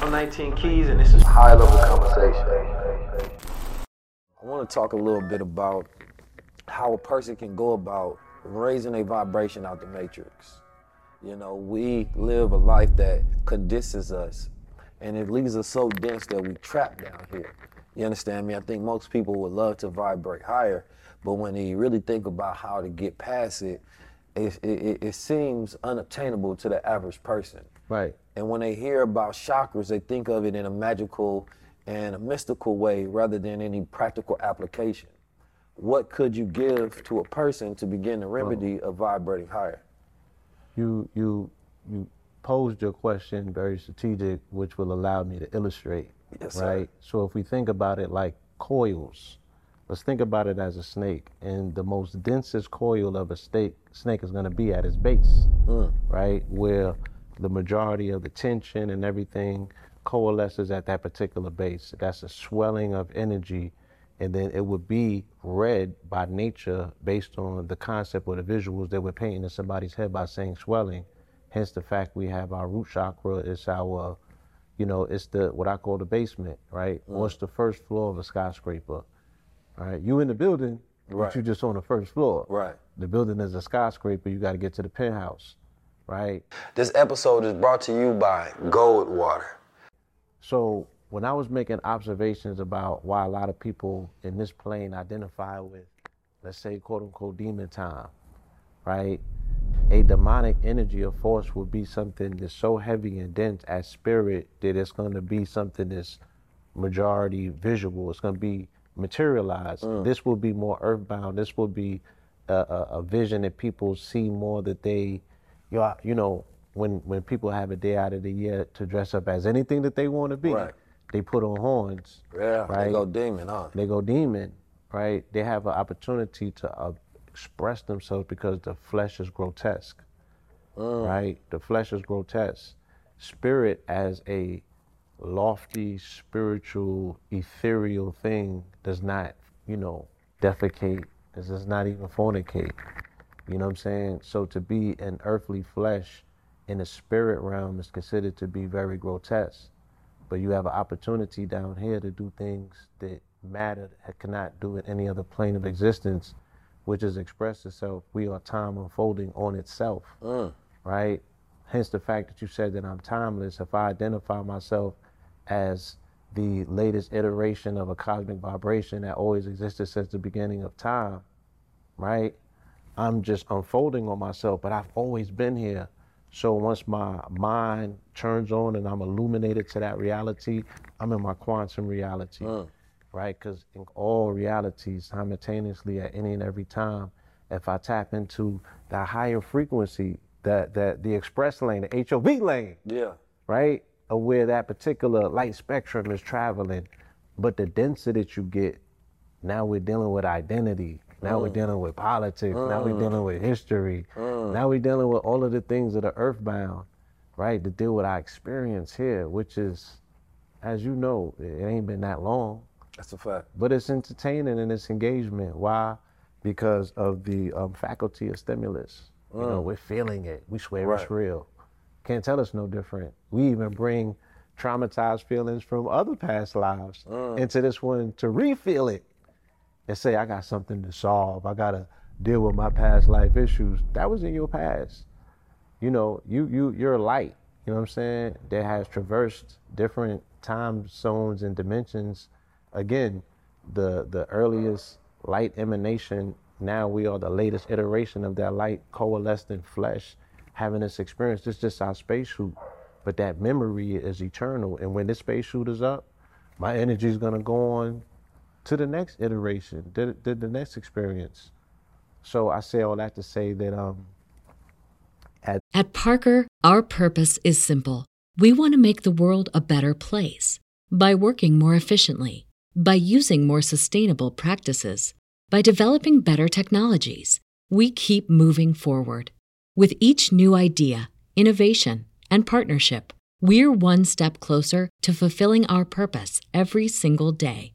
I'm 19 Keys, and this is High Level Conversation. I want to talk a little bit about how a person can go about raising a vibration out the matrix. You know, we live a life that condenses us, and it leaves us so dense that we trap down here. You understand me? I think most people would love to vibrate higher, but when they really think about how to get past it, it, it, it seems unobtainable to the average person. Right. And when they hear about chakras, they think of it in a magical and a mystical way rather than any practical application. What could you give to a person to begin the remedy of vibrating higher? You you you posed your question very strategic, which will allow me to illustrate. Yes, sir. right. So if we think about it like coils, let's think about it as a snake, and the most densest coil of a snake snake is going to be at its base, mm. right, where the majority of the tension and everything coalesces at that particular base. That's a swelling of energy, and then it would be read by nature based on the concept or the visuals that we're painting in somebody's head by saying swelling. Hence the fact we have our root chakra is our, you know, it's the what I call the basement, right? Mm. Or it's the first floor of a skyscraper. Right? you in the building, Right. but you just on the first floor. Right. The building is a skyscraper. You got to get to the penthouse, right? This episode is brought to you by Goldwater. So when I was making observations about why a lot of people in this plane identify with, let's say, quote unquote, demon time, right? A demonic energy or force would be something that's so heavy and dense as spirit that it's going to be something that's majority visual. It's going to be materialized. Mm. This will be more earthbound. This will be a, a, a vision that people see more that they, you know, you know, when when people have a day out of the year to dress up as anything that they want to be, Right. they put on horns. Yeah, right. they go demon, huh? They go demon, right? They have an opportunity to uh, express themselves because the flesh is grotesque, right? The flesh is grotesque. Spirit as a lofty, spiritual, ethereal thing does not, you know, defecate. It does not even fornicate. You know what I'm saying? So to be an earthly flesh in the spirit realm is considered to be very grotesque. But you have an opportunity down here to do things that matter that cannot do in any other plane of existence, which is express itself. We are time unfolding on itself, mm. right? Hence the fact that you said that I'm timeless. If I identify myself as the latest iteration of a cosmic vibration that always existed since the beginning of time, right? I'm just unfolding on myself, but I've always been here. So once my mind turns on and I'm illuminated to that reality, I'm in my quantum reality, mm. right? Because in all realities, simultaneously at any and every time, if I tap into the higher frequency, that that the express lane, the HOV lane, Yeah. right? Of where that particular light spectrum is traveling. But the denser that you get, now we're dealing with identity. Now we're mm. dealing with politics. Now we're mm. dealing with history. Mm. Now we're dealing with all of the things that are earthbound, right? To deal with our experience here, which is as you know, it ain't been that long. That's a fact. But it's entertaining and it's engagement. Why? Because of the um, faculty of stimulus. You know, we're feeling it. We swear Right. it's real. Can't tell us no different. We even bring traumatized feelings from other past lives into this one to refill it and say, I got something to solve. I gotta deal with my past life issues. That was in your past. You know, you you you're light, you know what I'm saying, that has traversed different time zones and dimensions. Again, the the earliest light emanation, now we are the latest iteration of that light coalesced in flesh, having this experience. Is just our spacesuit. But that memory is eternal. And when this spacesuit is up, my energy is gonna go on to the next iteration, to, to the next experience. So I say all that to say that um At Parker, our purpose is simple. We want to make the world a better place by working more efficiently, by using more sustainable practices, by developing better technologies. We keep moving forward. With each new idea, innovation, and partnership, we're one step closer to fulfilling our purpose every single day.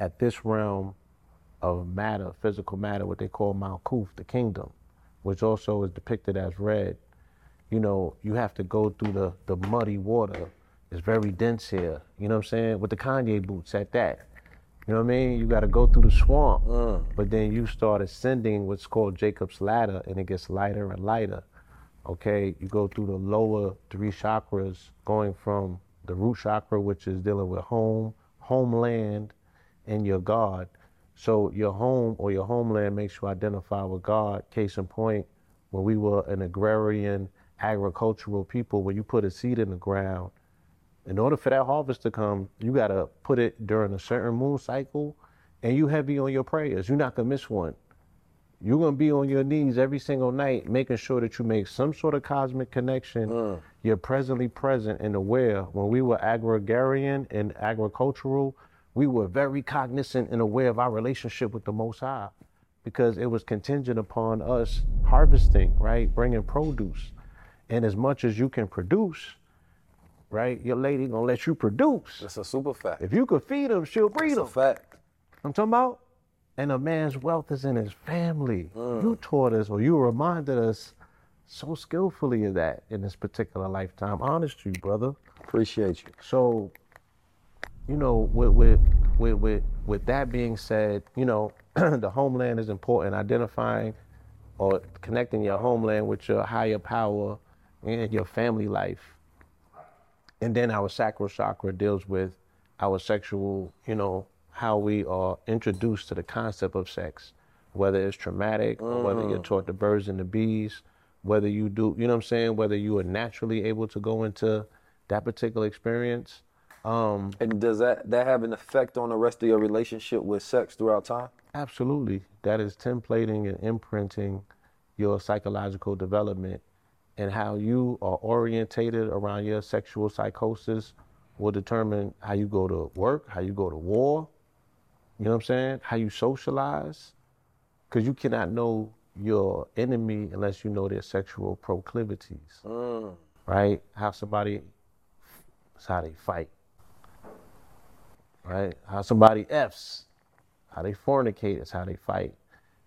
At this realm of matter, physical matter, what they call Malkuth, the kingdom, which also is depicted as red, you know, you have to go through the, the muddy water. It's very dense here, you know what I'm saying? With the Kanye boots at that. You know what I mean? You got to go through the swamp, mm. but then you start ascending what's called Jacob's ladder, and it gets lighter and lighter. Okay, you go through the lower three chakras, going from the root chakra, which is dealing with home, homeland, and your God. So your home or your homeland makes you identify with God. Case in point, when we were an agrarian, agricultural people, when you put a seed in the ground, in order for that harvest to come, you gotta put it during a certain moon cycle, and you heavy on your prayers. You're not gonna miss one. You're gonna be on your knees every single night, making sure that you make some sort of cosmic connection. Mm. You're presently present and aware. When we were agrarian and agricultural, we were very cognizant and aware of our relationship with the Most High, because it was contingent upon us harvesting, right, bringing produce, and as much as you can produce, right, your lady gonna let you produce. That's a super fact. If you could feed them, she'll breed That's a them. fact. I'm talking about. And a man's wealth is in his family. Mm. You taught us, or you reminded us so skillfully of that in this particular lifetime. Honest to you, brother. Appreciate you. So, you know, with with with with, with that being said, you know, the homeland is important. Identifying or connecting your homeland with your higher power and your family life. And then our sacral chakra deals with our sexual, you know, how we are introduced to the concept of sex, whether it's traumatic or whether you're mm. taught the birds and the bees, whether you do, you know what I'm saying, whether you are naturally able to go into that particular experience. Um, And does that that have an effect on the rest of your relationship with sex throughout time? Absolutely. That is templating and imprinting your psychological development and how you are orientated around your sexual psychosis will determine how you go to work, how you go to war, you know what I'm saying? How you socialize. Because you cannot know your enemy unless you know their sexual proclivities, right? How somebody, how they fight, right? How somebody F's, how they fornicate is how they fight.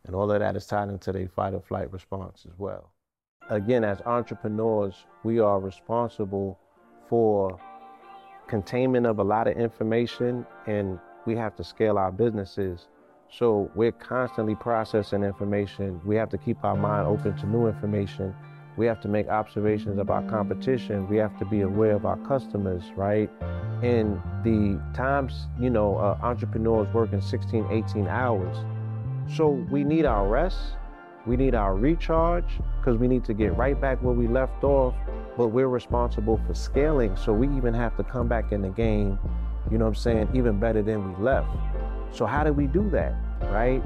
And all of that is tied into their fight or flight response as well. Again, as entrepreneurs, we are responsible for containment of a lot of information and we have to scale our businesses. So we're constantly processing information. We have to keep our mind open to new information. We have to make observations of our competition. We have to be aware of our customers, right? And the times, you know, uh, entrepreneurs working 16, 18 hours. So we need our rest. We need our recharge because we need to get right back where we left off. But we're responsible for scaling. So we even have to come back in the game, you know what I'm saying, even better than we left. So how do we do that, right?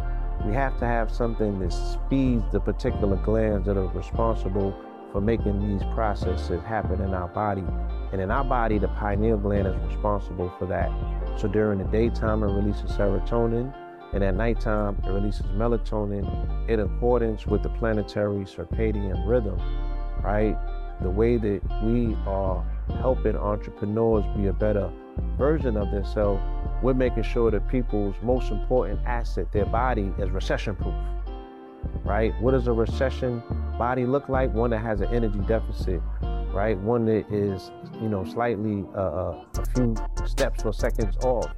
We have to have something that speeds the particular glands that are responsible for making these processes happen in our body. And in our body, the pineal gland is responsible for that. So during the daytime, it releases serotonin, and at nighttime, it releases melatonin in accordance with the planetary circadian rhythm, right? The way that we are helping entrepreneurs be a better version of themselves, we're making sure that people's most important asset, their body, is recession proof. Right? What does a recession body look like? One that has an energy deficit, right? One that is, you know, slightly uh, uh a few steps or seconds off,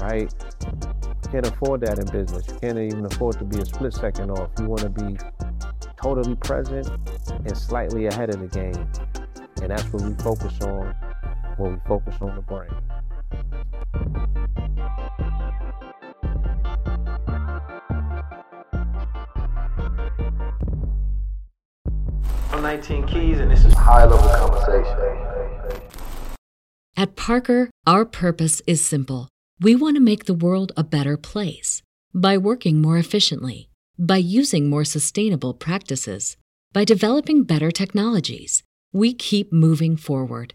right? You can't afford that in business. You can't even afford to be a split second off. You want to be totally present and slightly ahead of the game. And that's what we focus on when we focus on the brain. 19 Keys, and this is high level conversation. At Parker, our purpose is simple. We want to make the world a better place by working more efficiently, by using more sustainable practices, by developing better technologies. We keep moving forward.